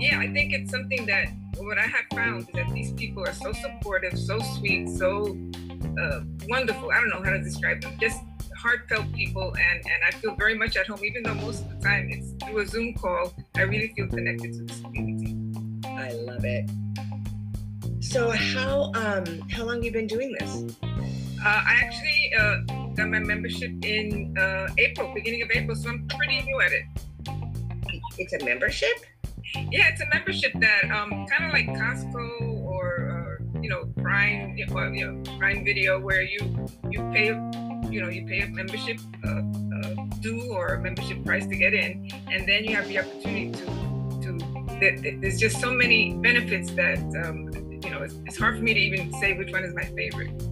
Yeah, I think it's something that what I have found is that these people are so supportive, so sweet, so uh, wonderful. I don't know how to describe them. Just heartfelt people, and and I feel very much at home. Even though most of the time it's through a Zoom call, I really feel connected to this community. I love it. So how um how long you been doing this? Uh, I actually uh, got my membership in uh, April, beginning of April, so I'm pretty new at it. It's a membership? Yeah, it's a membership that um, kind of like Costco or, or you know Prime, you know, Prime Video, where you you pay you know you pay a membership uh, uh, due or a membership price to get in, and then you have the opportunity to to. There's just so many benefits that um, you know it's, it's hard for me to even say which one is my favorite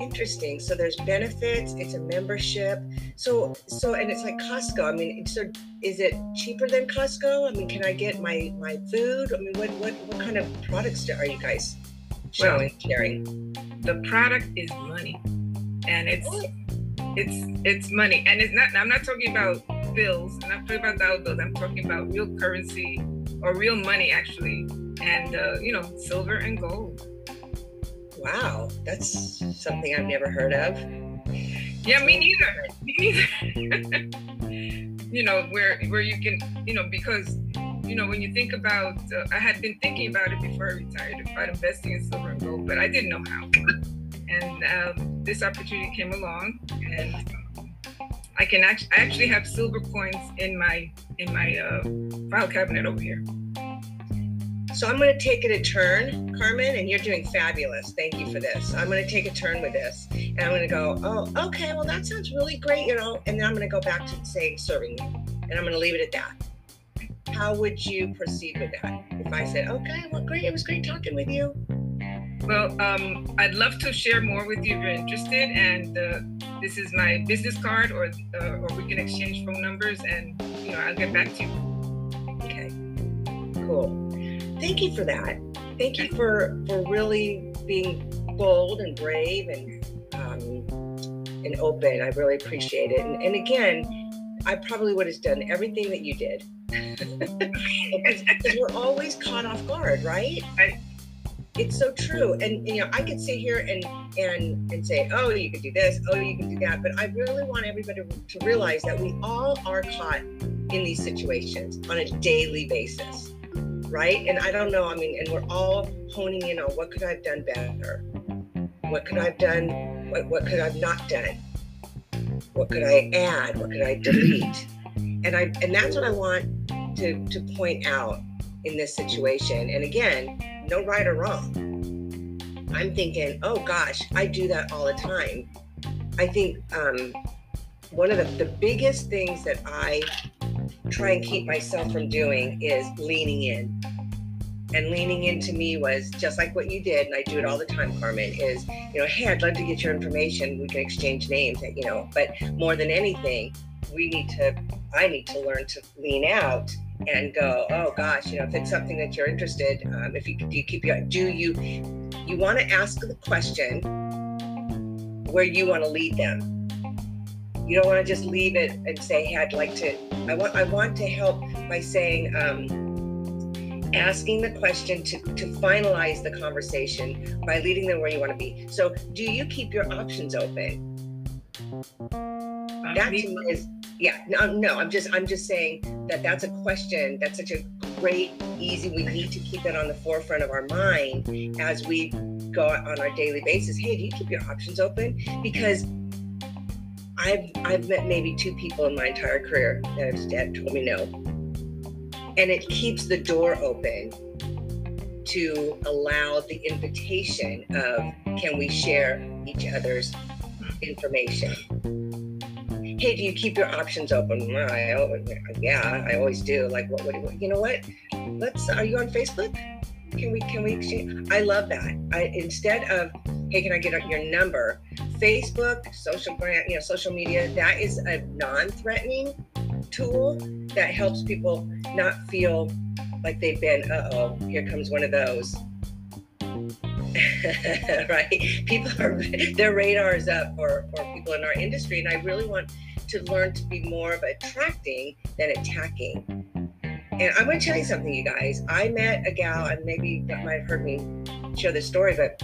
interesting. So there's benefits. It's a membership. So so and it's like Costco. I mean, so is it cheaper than Costco? I mean, can I get my my food? I mean, what what what kind of products are you guys showing well, sharing? The product is money, and it's it's it's money, and it's not. I'm not talking about bills. and I'm not talking about dollar bills. I'm talking about real currency or real money, actually, and uh, you know, silver and gold. Wow, that's something I've never heard of. Yeah, me neither. Me neither. you know, where where you can, you know, because you know when you think about, uh, I had been thinking about it before I retired about investing in silver and gold, but I didn't know how. And um, this opportunity came along, and I can actually, I actually have silver coins in my in my uh, file cabinet over here. So I'm going to take it a turn, Carmen, and you're doing fabulous. Thank you for this. I'm going to take a turn with this, and I'm going to go, oh, okay, well that sounds really great, you know, and then I'm going to go back to saying serving you, and I'm going to leave it at that. How would you proceed with that? If I said, okay, well, great, it was great talking with you. Well, um, I'd love to share more with you if you're interested, and uh, this is my business card, or uh, or we can exchange phone numbers, and you know, I'll get back to you. Okay, cool thank you for that. Thank you for for really being bold and brave and um, and open. I really appreciate it. And, and again, I probably would have done everything that you did. because, we're always caught off guard, right? I, it's so true. And you know, I could sit here and and and say, oh, you could do this, oh, you can do that. But I really want everybody to realize that we all are caught in these situations on a daily basis right? And I don't know, I mean, and we're all honing in on what could I have done better? What could I have done? What, what could I have not done? What could I add? What could I delete? And I and that's what I want to, to point out in this situation. And again, no right or wrong. I'm thinking, oh gosh, I do that all the time. I think um, one of the, the biggest things that I try and keep myself from doing is leaning in. And leaning into me was just like what you did, and I do it all the time, Carmen, is, you know, hey, I'd love to get your information. We can exchange names, you know, but more than anything, we need to, I need to learn to lean out and go, oh gosh, you know, if it's something that you're interested, um, if you do you keep your, do you, you want to ask the question where you want to lead them you don't want to just leave it and say, "Hey, I'd like to." I want I want to help by saying, um, asking the question to to finalize the conversation by leading them where you want to be. So, do you keep your options open? That to me is yeah. No, no. I'm just I'm just saying that that's a question. That's such a great, easy. We need to keep that on the forefront of our mind as we go on our daily basis. Hey, do you keep your options open? Because I've I've met maybe two people in my entire career that have told me no, and it keeps the door open to allow the invitation of can we share each other's information. Hey, do you keep your options open? Yeah, I always do. Like, what, what, you know what? Let's. Are you on Facebook? Can we? Can we exchange? I love that. I instead of hey, can I get your number? Facebook, social brand, you know, social media, that is a non-threatening tool that helps people not feel like they've been, uh-oh, here comes one of those. right? People are their radar is up for, for people in our industry. And I really want to learn to be more of attracting than attacking. And I'm going to tell you something, you guys. I met a gal, and maybe that might have heard me share this story, but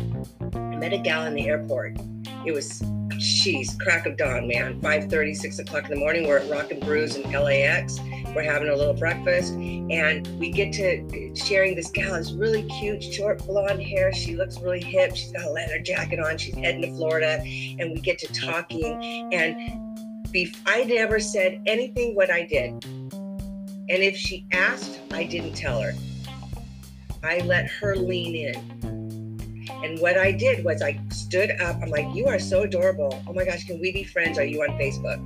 I met a gal in the airport. It was, she's crack of dawn, man. 5 30, 6 o'clock in the morning. We're at Rock and Brews in LAX. We're having a little breakfast, and we get to uh, sharing this gal is really cute, short blonde hair. She looks really hip. She's got a leather jacket on. She's heading to Florida, and we get to talking. And I never said anything what I did. And if she asked, I didn't tell her. I let her lean in. And what I did was I stood up. I'm like, You are so adorable. Oh my gosh, can we be friends? Are you on Facebook?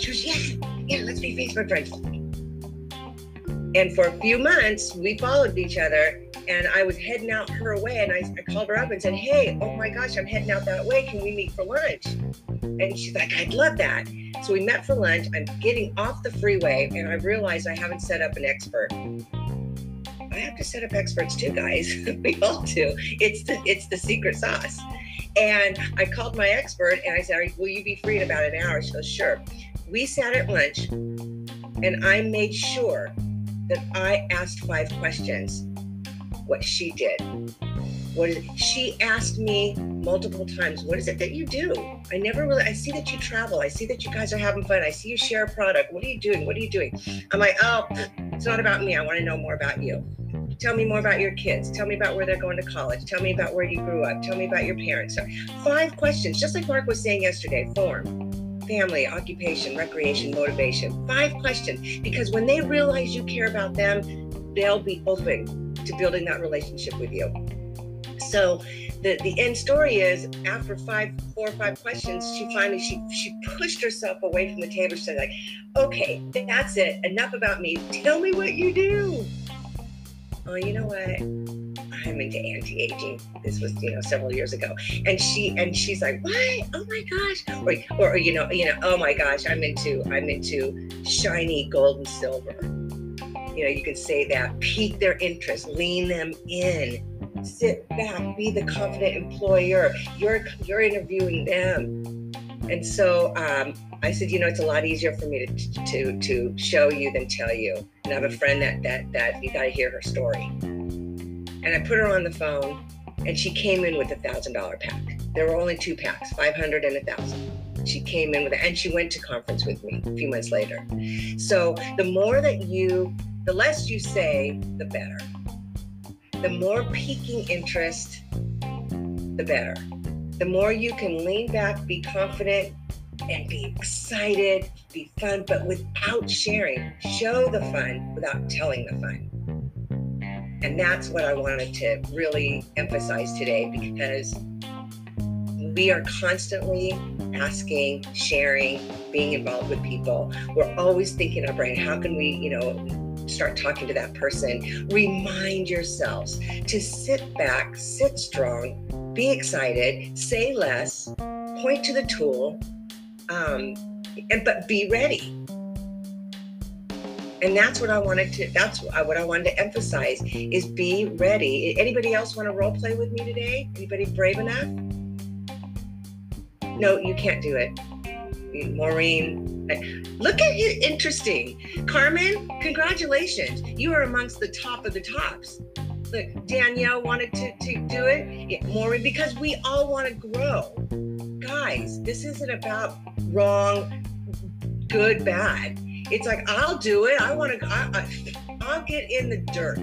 She goes, Yeah, yeah, let's be Facebook friends. And for a few months, we followed each other. And I was heading out her way. And I, I called her up and said, Hey, oh my gosh, I'm heading out that way. Can we meet for lunch? And she's like, I'd love that. So we met for lunch. I'm getting off the freeway and I realized I haven't set up an expert. I have to set up experts too, guys. we all do. It's the it's the secret sauce. And I called my expert and I said, Will you be free in about an hour? She goes, Sure. We sat at lunch and I made sure that I asked five questions. What she did. What is it? She asked me multiple times, what is it that you do? I never really, I see that you travel. I see that you guys are having fun. I see you share a product. What are you doing? What are you doing? I'm like, oh, it's not about me. I want to know more about you. Tell me more about your kids. Tell me about where they're going to college. Tell me about where you grew up. Tell me about your parents. Five questions, just like Mark was saying yesterday form, family, occupation, recreation, motivation. Five questions. Because when they realize you care about them, they'll be open to building that relationship with you. So the, the end story is after five, four or five questions, she finally she she pushed herself away from the table. She said, like, okay, that's it. Enough about me. Tell me what you do. Oh, you know what? I'm into anti-aging. This was, you know, several years ago. And she and she's like, what? Oh my gosh. Or, or you know, you know, oh my gosh, I'm into I'm into shiny gold and silver. You know, you can say that, pique their interest, lean them in sit back, be the confident employer. You're you're interviewing them. And so um, I said, you know, it's a lot easier for me to, to to show you than tell you. And I have a friend that that that you got to hear her story. And I put her on the phone, and she came in with a thousand dollar pack. There were only two packs, five hundred and a thousand. She came in with it, and she went to conference with me a few months later. So the more that you, the less you say, the better the more piquing interest, the better. The more you can lean back, be confident, and be excited, be fun, but without sharing. Show the fun without telling the fun. And that's what I wanted to really emphasize today because we are constantly asking, sharing, being involved with people. We're always thinking our brain, how can we, you know, start talking to that person. Remind yourselves to sit back, sit strong, be excited, say less, point to the tool, um, and but be ready. And that's what I wanted to. That's what I wanted to emphasize is be ready. Anybody else want to role play with me today? Anybody brave enough? No, you can't do it. Maureen. Look at you, interesting. Carmen, congratulations. You are amongst the top of the tops. Look, Danielle wanted to, to do it. Yeah, Maureen, because we all want to grow. Guys, this isn't about wrong, good, bad. It's like, I'll do it. I want to, I, I, I'll get in the dirt.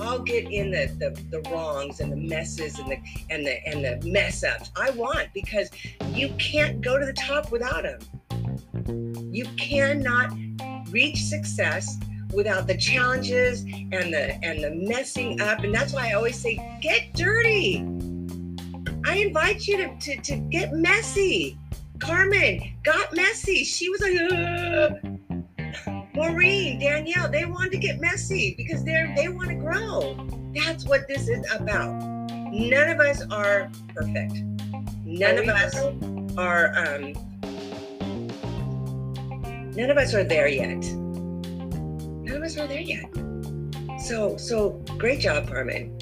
I'll get in the, the, the wrongs and the messes and the and the and the mess ups. I want because you can't go to the top without them. You cannot reach success without the challenges and the and the messing up. And that's why I always say, get dirty. I invite you to, to, to get messy. Carmen got messy. She was like, Ugh Maureen, Danielle, they want to get messy because they're they want to grow. That's what this is about. None of us are perfect. None are of us are um, none of us are there yet. None of us are there yet. So so great job, Carmen.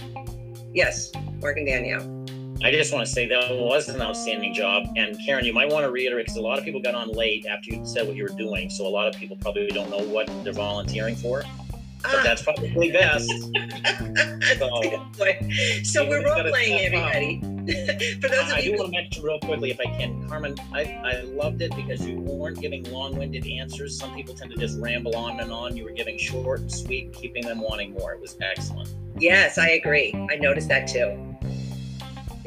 Yes, Mark and Danielle. I just want to say that was an outstanding job. And Karen, you might want to reiterate because a lot of people got on late after you said what you were doing. So a lot of people probably don't know what they're volunteering for. But ah. that's probably best. so, so we're role playing, everybody. for those of I you. I do want to mention real quickly, if I can, Carmen, I, I loved it because you weren't giving long winded answers. Some people tend to just ramble on and on. You were giving short and sweet, keeping them wanting more. It was excellent. Yes, I agree. I noticed that too.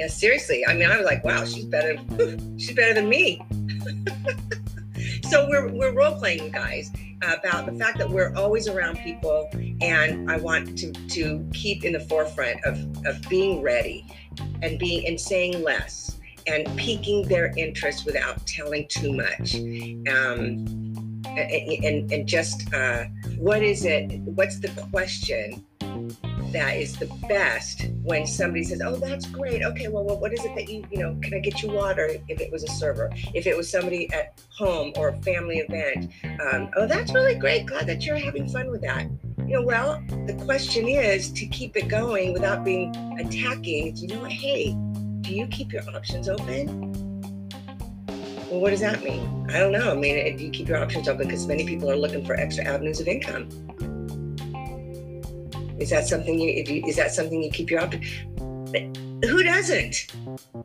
Yeah, seriously. I mean, I was like, wow, she's better. she's better than me. so we're we're role playing, guys, about the fact that we're always around people, and I want to to keep in the forefront of of being ready, and being and saying less, and piquing their interest without telling too much. Um, and, and, and just uh, what is it? What's the question that is the best when somebody says, "Oh, that's great. Okay, well, what is it that you, you know, can I get you water?" If it was a server, if it was somebody at home or a family event, um, oh, that's really great. Glad that you're having fun with that. You know, well, the question is to keep it going without being attacking. You know what? Hey, do you keep your options open? Well, what does that mean? I don't know. I mean, do you keep your options open because many people are looking for extra avenues of income? Is that something you, if is that something you keep your options? Who doesn't?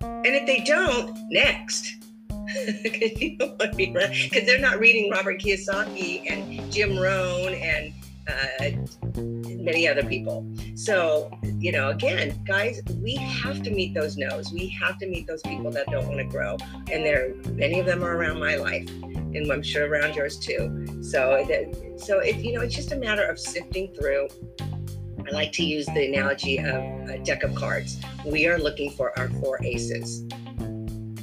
And if they don't, next. Because they're not reading Robert Kiyosaki and Jim Rohn and uh, many other people. So, you know, again, guys, we have to meet those no's. We have to meet those people that don't want to grow. And there, many of them are around my life, and I'm sure around yours too. So, so it, you know, it's just a matter of sifting through I like to use the analogy of a deck of cards. We are looking for our four aces.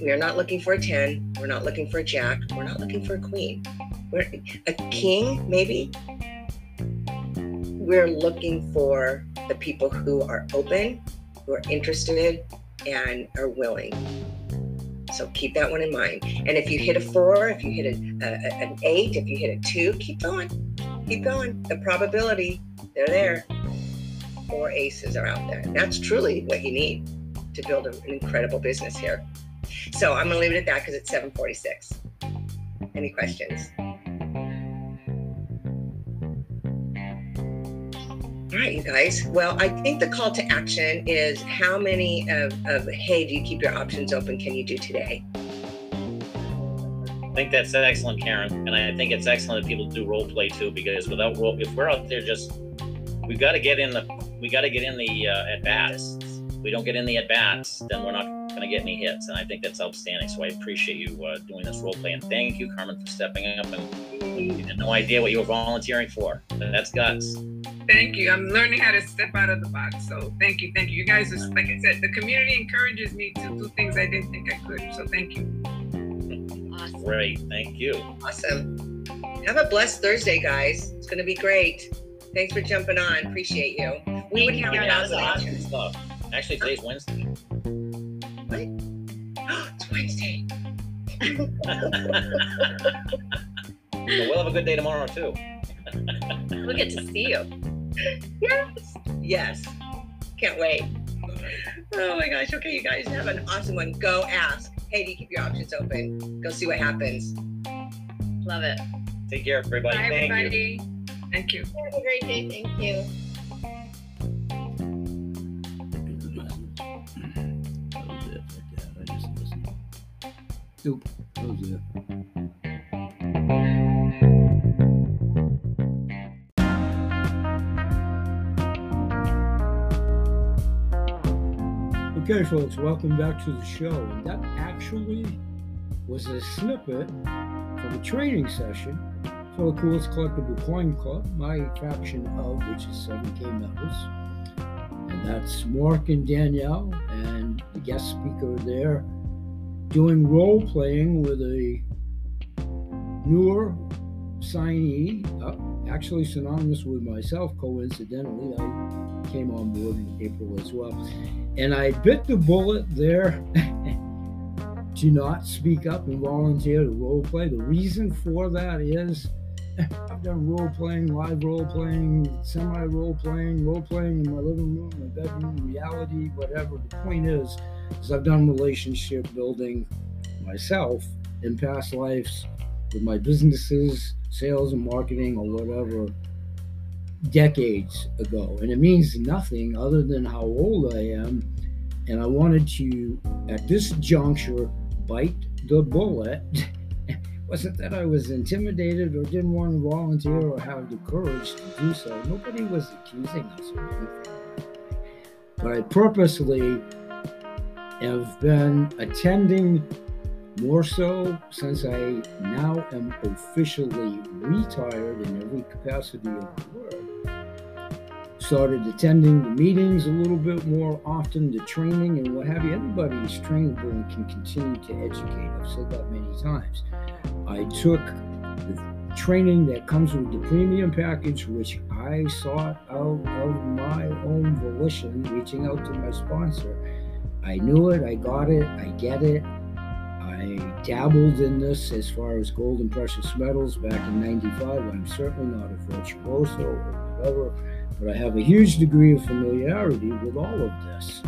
We are not looking for a 10. We're not looking for a jack. We're not looking for a queen. We're a king, maybe. We're looking for the people who are open, who are interested, and are willing. So keep that one in mind. And if you hit a four, if you hit a, a, an eight, if you hit a two, keep going. Keep going. The probability, they're there four aces are out there. That's truly what you need to build an incredible business here. So I'm going to leave it at that because it's 746. Any questions? All right, you guys. Well, I think the call to action is how many of, of hey, do you keep your options open can you do today? I think that's excellent, Karen. And I think it's excellent that people do role play too, because without role, if we're out there just, we've got to get in the we got to get in the uh, at bats. we don't get in the at bats, then we're not going to get any hits. And I think that's outstanding. So I appreciate you uh, doing this role play. And thank you, Carmen, for stepping up. And you had no idea what you were volunteering for. That's guts. Thank you. I'm learning how to step out of the box. So thank you. Thank you. You guys, are, like I said, the community encourages me to do things I didn't think I could. So thank you. Awesome. Great. Thank you. Awesome. Have a blessed Thursday, guys. It's going to be great. Thanks for jumping on. Appreciate you. We would count out awesome stuff. Actually, today's Wednesday. What? Oh, it's Wednesday. we'll have a good day tomorrow too. we'll get to see you. Yes. Yes. Can't wait. Oh my gosh. Okay, you guys have an awesome one. Go ask. Hey, do you keep your options open? Go see what happens. Love it. Take care, everybody. Bye, Thank everybody. You. Thank you. Have a great day. Thank you. Nope, that was it. Okay, folks, welcome back to the show. And that actually was a snippet from a training session for the Coolest Collectible Coin Club, my faction of which is 7K members. And that's Mark and Danielle, and the guest speaker there doing role playing with a newer signee, uh, actually synonymous with myself, coincidentally. I came on board in April as well. And I bit the bullet there to not speak up and volunteer to role play. The reason for that is I've done role playing, live role playing, semi role playing, role playing in my living room, my bedroom, reality, whatever. The point is, is I've done relationship building myself in past lives with my businesses, sales and marketing, or whatever, decades ago. And it means nothing other than how old I am. And I wanted to, at this juncture, bite the bullet. Wasn't that I was intimidated or didn't want to volunteer or have the courage to do so. Nobody was accusing us of anything. But I purposely have been attending more so since I now am officially retired in every capacity of the word. Started attending the meetings a little bit more often, the training and what have you. Everybody is trainable and can continue to educate. I've said that many times. I took the training that comes with the premium package, which I sought out of my own volition, reaching out to my sponsor. I knew it, I got it, I get it. I dabbled in this as far as gold and precious metals back in 95. I'm certainly not a virtuoso or whatever, but I have a huge degree of familiarity with all of this.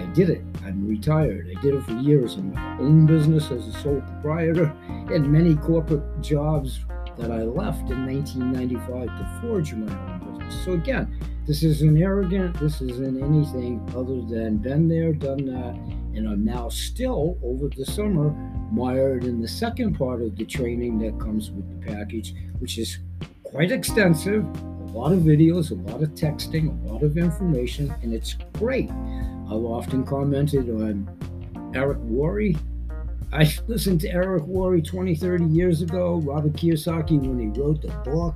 I did it. I'm retired. I did it for years in my own business as a sole proprietor and many corporate jobs that I left in 1995 to forge my own business. So, again, this isn't arrogant. This isn't anything other than been there, done that. And I'm now still, over the summer, mired in the second part of the training that comes with the package, which is quite extensive a lot of videos, a lot of texting, a lot of information, and it's great. I've often commented on Eric Worre. I listened to Eric Worre 20, 30 years ago, Robert Kiyosaki when he wrote the book.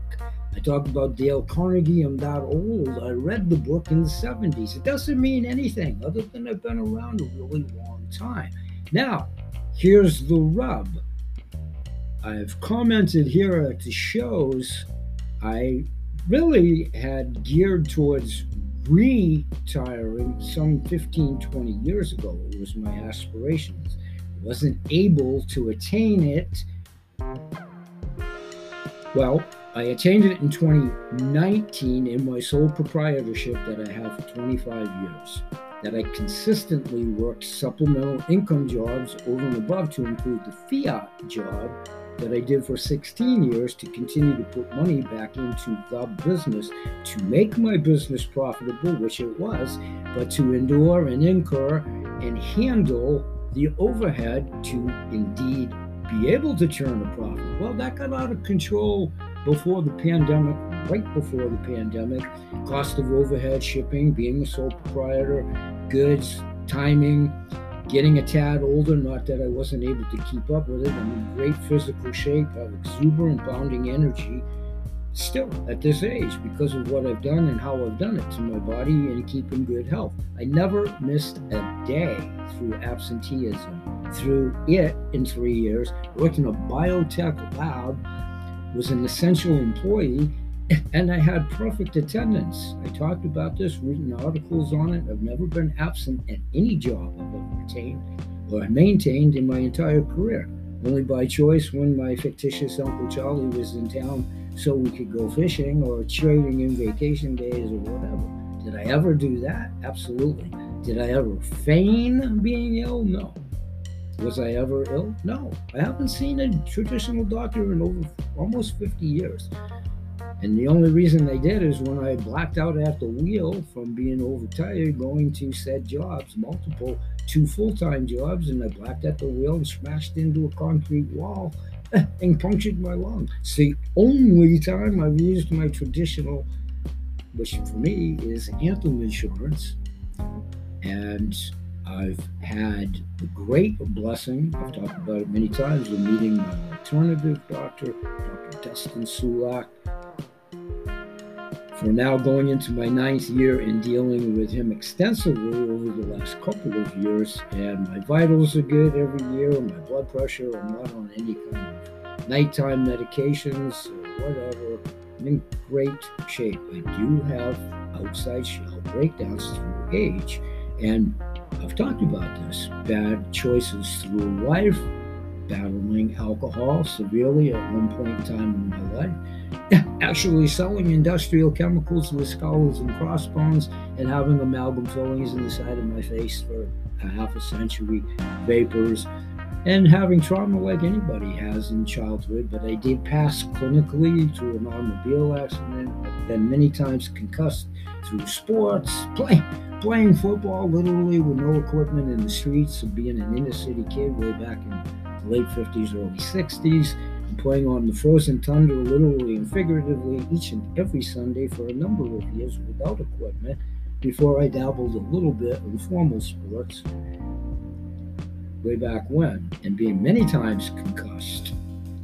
I talked about Dale Carnegie. I'm that old. I read the book in the 70s. It doesn't mean anything other than I've been around a really long time. Now, here's the rub. I've commented here at the shows. I really had geared towards retiring some 15, 20 years ago. It was my aspirations. Wasn't able to attain it. Well, I attained it in 2019 in my sole proprietorship that I have for 25 years. That I consistently worked supplemental income jobs over and above to include the fiat job that I did for 16 years to continue to put money back into the business to make my business profitable, which it was, but to endure and incur and handle the overhead to indeed be able to turn a profit. Well, that got out of control before the pandemic, right before the pandemic. Cost of overhead, shipping, being a sole proprietor, goods, timing getting a tad older, not that I wasn't able to keep up with it. I'm in great physical shape, I have exuberant bounding energy still at this age because of what I've done and how I've done it to my body and keeping good health. I never missed a day through absenteeism. Through it in three years, worked in a biotech lab, was an essential employee, and I had perfect attendance. I talked about this, written articles on it. I've never been absent at any job I've ever retained or maintained in my entire career. Only by choice when my fictitious Uncle Charlie was in town so we could go fishing or trading in vacation days or whatever. Did I ever do that? Absolutely. Did I ever feign being ill? No. Was I ever ill? No. I haven't seen a traditional doctor in over almost 50 years. And the only reason they did is when I blacked out at the wheel from being overtired, going to said jobs, multiple, two full time jobs, and I blacked at the wheel and smashed into a concrete wall and punctured my lung. It's the only time I've used my traditional, which for me is anthem insurance. And I've had the great blessing, I've talked about it many times, of meeting my alternative doctor, Dr. Dustin Sulak, for now going into my ninth year and dealing with him extensively over the last couple of years. And my vitals are good every year, my blood pressure, I'm not on any kind of nighttime medications or whatever. I'm in great shape. I do have outside shell breakdowns through age. And I've talked about this bad choices through life battling alcohol severely at one point in time in my life, actually selling industrial chemicals with skulls and crossbones, and having amalgam fillings in the side of my face for a half a century, vapors, and having trauma like anybody has in childhood. But I did pass clinically through an automobile accident, I've many times concussed through sports, play, playing football literally with no equipment in the streets, and being an inner city kid way back in the late 50s, early 60s, and playing on the frozen tundra literally and figuratively each and every Sunday for a number of years without equipment before I dabbled a little bit in formal sports way back when, and being many times concussed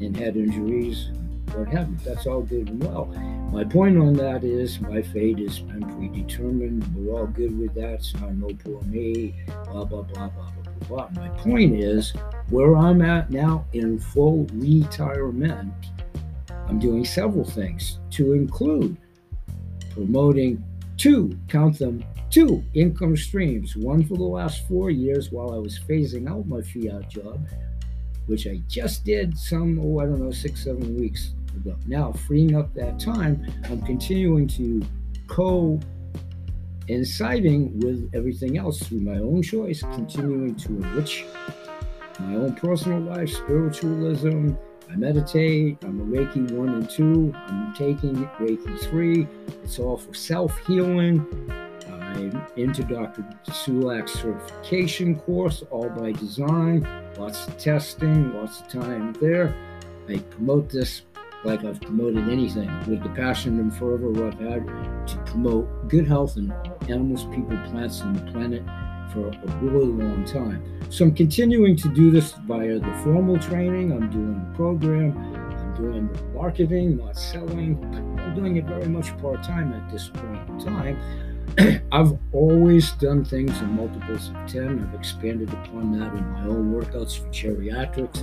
and head injuries, what have you. That's all good and well. My point on that is my fate has been predetermined. We're all good with that. It's not no poor me, blah, blah, blah, blah, blah, blah. My point is where I'm at now in full retirement, I'm doing several things to include promoting two, count them, two income streams. One for the last four years while I was phasing out my fiat job, which I just did some, oh, I don't know, six, seven weeks ago. Now, freeing up that time, I'm continuing to co inciting with everything else through my own choice, continuing to enrich my own personal life, spiritualism. I meditate. I'm a Reiki 1 and 2. I'm taking Reiki 3. It's all for self healing. I'm into Dr. Sulak's certification course, all by design. Lots of testing, lots of time there. I promote this like I've promoted anything with the passion and fervor I've had to promote good health in animals, people, plants, and the planet for a really long time. So I'm continuing to do this via the formal training. I'm doing the program. I'm doing the marketing, not selling. I'm doing it very much part time at this point in time. I've always done things in multiples of 10. I've expanded upon that in my own workouts for geriatrics.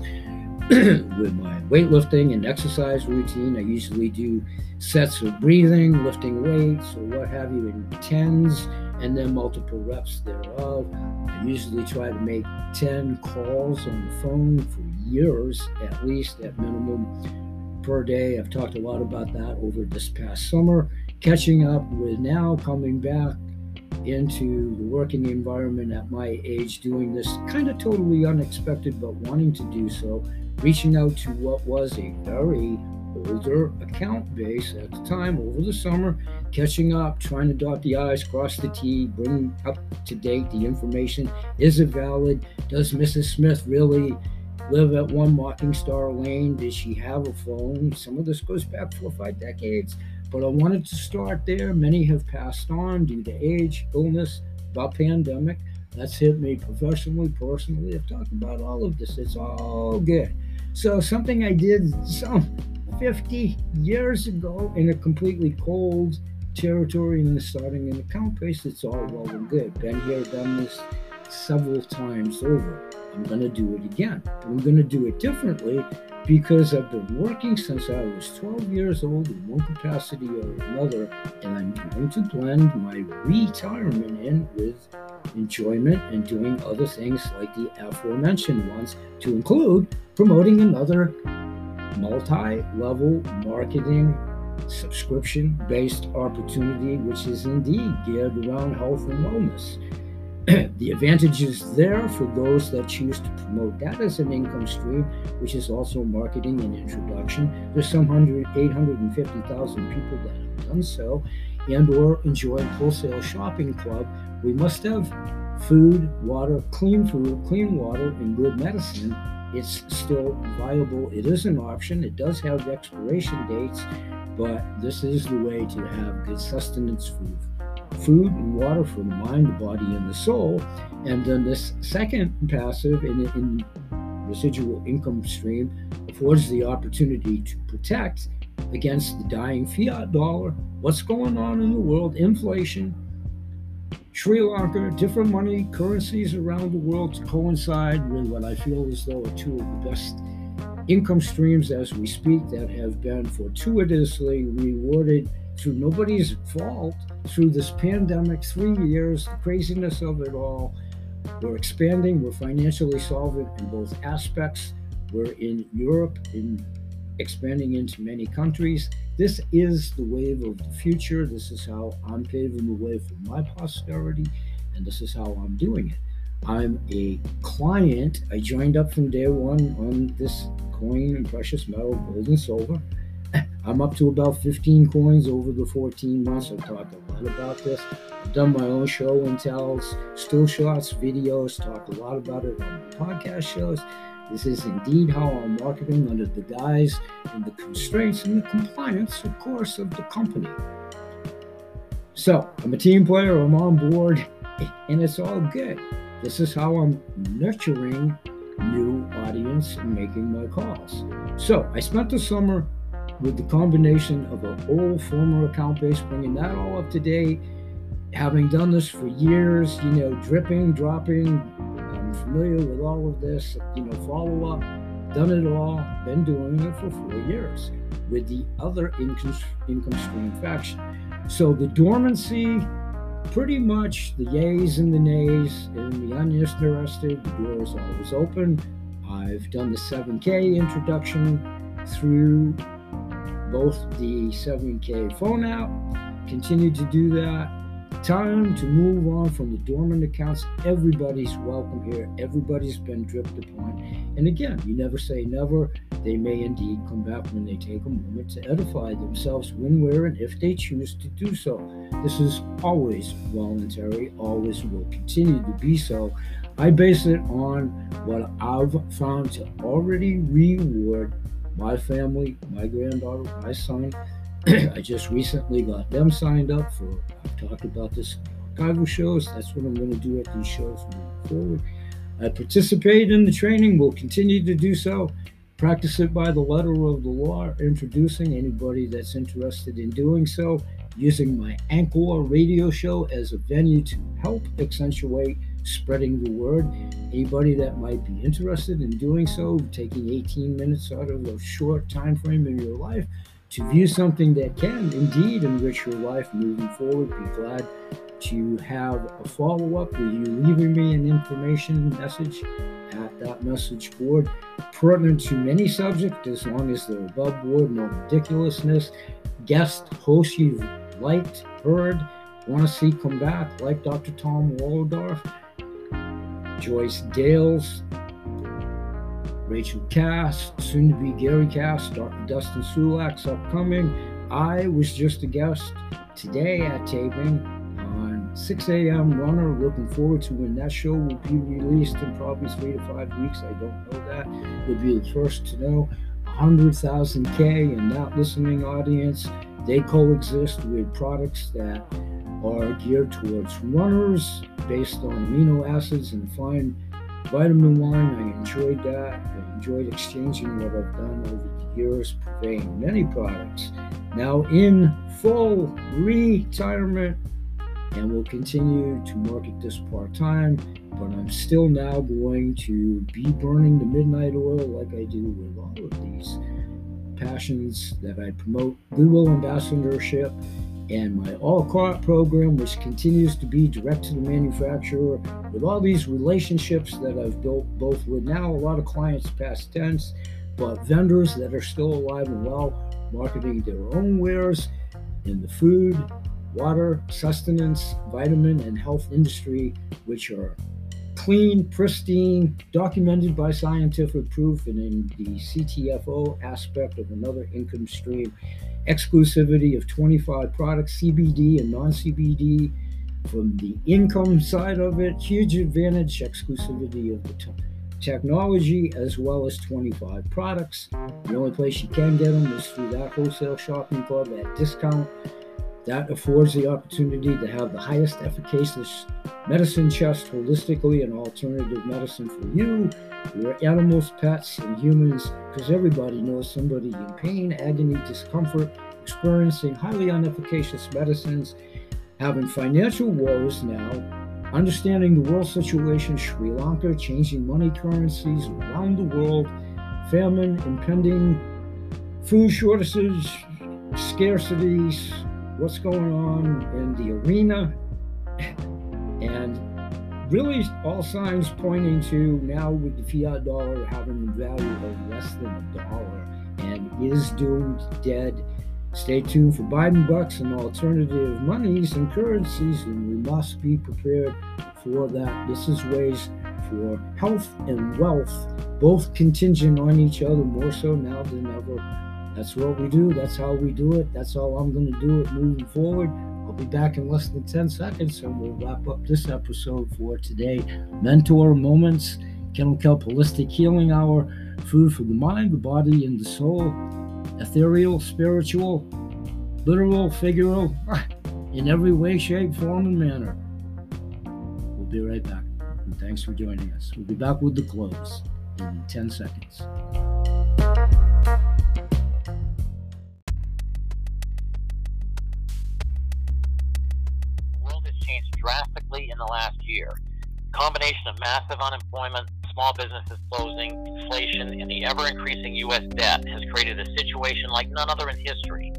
with my weightlifting and exercise routine, I usually do sets of breathing, lifting weights, or what have you in tens, and then multiple reps thereof. I usually try to make 10 calls on the phone for years, at least at minimum per day. I've talked a lot about that over this past summer. Catching up with now coming back into the working environment at my age, doing this kind of totally unexpected, but wanting to do so reaching out to what was a very older account base at the time over the summer, catching up, trying to dot the I's, cross the T, bring up to date the information. Is it valid? Does Mrs. Smith really live at one Mocking Star Lane? Does she have a phone? Some of this goes back four or five decades, but I wanted to start there. Many have passed on due to age, illness, the pandemic. That's hit me professionally, personally. I've talked about all of this. It's all good. So something I did some 50 years ago in a completely cold territory and starting an account base, it's all well and good. Been here, done this several times over. I'm going to do it again. I'm going to do it differently because I've been working since I was 12 years old in one capacity or another, and I'm going to blend my retirement in with enjoyment and doing other things like the aforementioned ones to include promoting another multi level marketing subscription based opportunity, which is indeed geared around health and wellness. the advantage is there for those that choose to promote that as an income stream, which is also marketing and introduction. There's some hundred, 850,000 people that have done so and or enjoy wholesale shopping club. We must have food, water, clean food, clean water, and good medicine it's still viable. It is an option. It does have expiration dates, but this is the way to have good sustenance food, food and water for the mind, the body, and the soul. And then this second passive in, in residual income stream affords the opportunity to protect against the dying fiat dollar. What's going on in the world? Inflation, Sri Lanka, different money currencies around the world to coincide with what I feel as though are two of the best income streams as we speak that have been fortuitously rewarded through nobody's fault through this pandemic, three years, the craziness of it all. We're expanding, we're financially solvent in both aspects We're in Europe, in expanding into many countries. This is the wave of the future. This is how I'm paving the way for my posterity, and this is how I'm doing it. I'm a client. I joined up from day one on this coin and precious metal, gold and silver. I'm up to about 15 coins over the 14 months. I've talked a lot about this. I've done my own show and tells, still shots, videos, talked a lot about it on podcast shows. This is indeed how I'm marketing under the guise and the constraints and the compliance, of course, of the company. So I'm a team player, I'm on board, and it's all good. This is how I'm nurturing new audience and making my calls. So I spent the summer with the combination of an old former account base, bringing that all up to date, having done this for years, you know, dripping, dropping, I'm familiar with all of this, you know, follow up, done it all, been doing it for four years with the other income, income stream faction. So the dormancy, pretty much the yays and the nays, and the uninterested, the door is always open. I've done the 7K introduction through both the 7K phone app, continue to do that time to move on from the dormant accounts. Everybody's welcome here. Everybody's been dripped upon. And again, you never say never. They may indeed come back when they take a moment to edify themselves when, where, and if they choose to do so. This is always voluntary, always will continue to be so. I base it on what I've found to already reward my family, my granddaughter, my son, I just recently got them signed up for, I've talked about this archival shows. That's what I'm going to do at these shows moving forward. I participate in the training, will continue to do so. Practice it by the letter of the law, introducing anybody that's interested in doing so, using my Anchor radio show as a venue to help accentuate spreading the word. Anybody that might be interested in doing so, taking 18 minutes out of a short time frame in your life to view something that can indeed enrich your life moving forward. Be glad to have a follow up with you leaving me an information message at that message board pertinent to many subjects as long as they're above board, no ridiculousness. Guest hosts you've liked, heard, want to see come back, like Dr. Tom Waldorf, Joyce Dales, Rachel Cass, soon to be Gary Cass, Dr. Dustin Sulak's upcoming. I was just a guest today at taping on 6 a.m. Runner. Looking forward to when that show will be released in probably three to five weeks. I don't know that. You'll be the first to know. 100,000K and that listening audience, they coexist with products that are geared towards runners based on amino acids and fine vitamin line. I enjoyed that I enjoyed exchanging what I've done over the years, purveying many products. Now in full retirement, and will continue to market this part time, but I'm still now going to be burning the midnight oil like I do with all of these passions that I promote Goodwill ambassadorship and my all car program, which continues to be direct to the manufacturer with all these relationships that I've built, both with now a lot of clients past tense, but vendors that are still alive and well, marketing their own wares in the food, water, sustenance, vitamin, and health industry, which are clean, pristine, documented by scientific proof, and in the CTFO aspect of another income stream exclusivity of 25 products, CBD and non CBD. From the income side of it, huge advantage, exclusivity of the t- technology, as well as 25 products. The only place you can get them is through that wholesale shopping club at discount. That affords the opportunity to have the highest efficacious medicine chest holistically and alternative medicine for you, your animals, pets, and humans, because everybody knows somebody in pain, agony, discomfort, experiencing highly inefficacious medicines, having financial woes now, understanding the world situation, Sri Lanka, changing money currencies around the world, famine, impending food shortages, scarcities, what's going on in the arena, and really all signs pointing to now with the fiat dollar having a value of less than a dollar and is doomed dead. Stay tuned for Biden bucks and alternative monies and currencies, and we must be prepared for that. This is ways for health and wealth, both contingent on each other more so now than ever. That's what we do. That's how we do it. That's how I'm going to do it moving forward. I'll be back in less than 10 seconds and we'll wrap up this episode for today. Mentor Moments, Kennel Holistic Healing Hour, food for the mind, the body, and the soul, ethereal, spiritual, literal, figural, in every way, shape, form, and manner. We'll be right back. And thanks for joining us. We'll be back with the close in 10 seconds. Last year. The combination of massive unemployment, small businesses closing, inflation, and the ever increasing U.S. debt has created a situation like none other in history.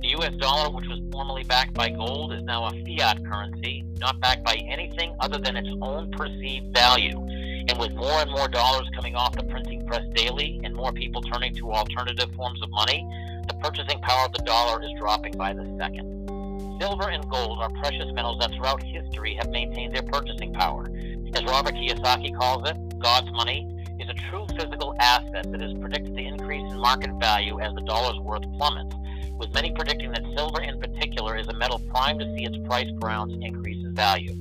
The U.S. dollar, which was formerly backed by gold, is now a fiat currency, not backed by anything other than its own perceived value. And with more and more dollars coming off the printing press daily and more people turning to alternative forms of money, the purchasing power of the dollar is dropping by the second. Silver and gold are precious metals that throughout history have maintained their purchasing power. As Robert Kiyosaki calls it, God's money is a true physical asset that is predicted to increase in market value as the dollar's worth plummets, with many predicting that silver in particular is a metal primed to see its price per ounce increase in value.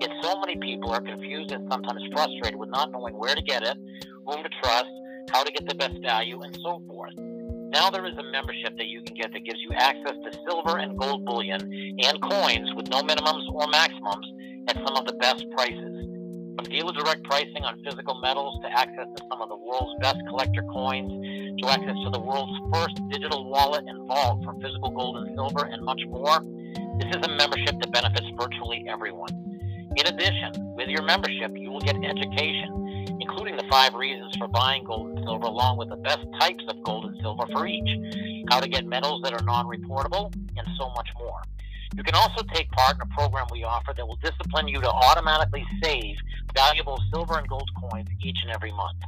Yet so many people are confused and sometimes frustrated with not knowing where to get it, whom to trust, how to get the best value, and so forth. Now there is a membership that you can get that gives you access to silver and gold bullion and coins with no minimums or maximums at some of the best prices. From dealer direct pricing on physical metals to access to some of the world's best collector coins to access to the world's first digital wallet and vault for physical gold and silver and much more, this is a membership that benefits virtually everyone. In addition, with your membership, you will get education including the five reasons for buying gold and silver, along with the best types of gold and silver for each, how to get metals that are non reportable, and so much more. You can also take part in a program we offer that will discipline you to automatically save valuable silver and gold coins each and every month.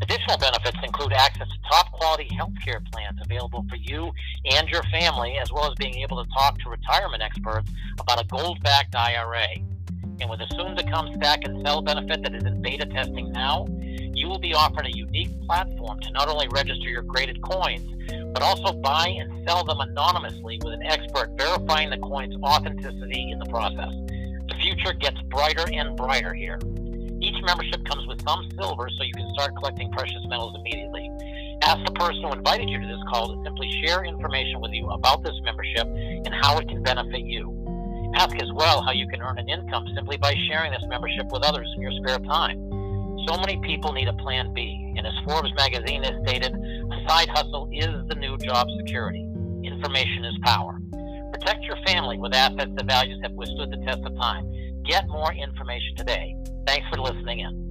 Additional benefits include access to top quality healthcare plans available for you and your family, as well as being able to talk to retirement experts about a gold backed IRA. And with a soon to come stack and sell benefit that is in beta testing now, you will be offered a unique platform to not only register your graded coins, but also buy and sell them anonymously with an expert verifying the coin's authenticity in the process. The future gets brighter and brighter here. Each membership comes with some silver so you can start collecting precious metals immediately. Ask the person who invited you to this call to simply share information with you about this membership and how it can benefit you. Ask as well how you can earn an income simply by sharing this membership with others in your spare time. So many people need a plan B, and as Forbes magazine has stated, a side hustle is the new job security. Information is power. Protect your family with assets that values have withstood the test of time. Get more information today. Thanks for listening in.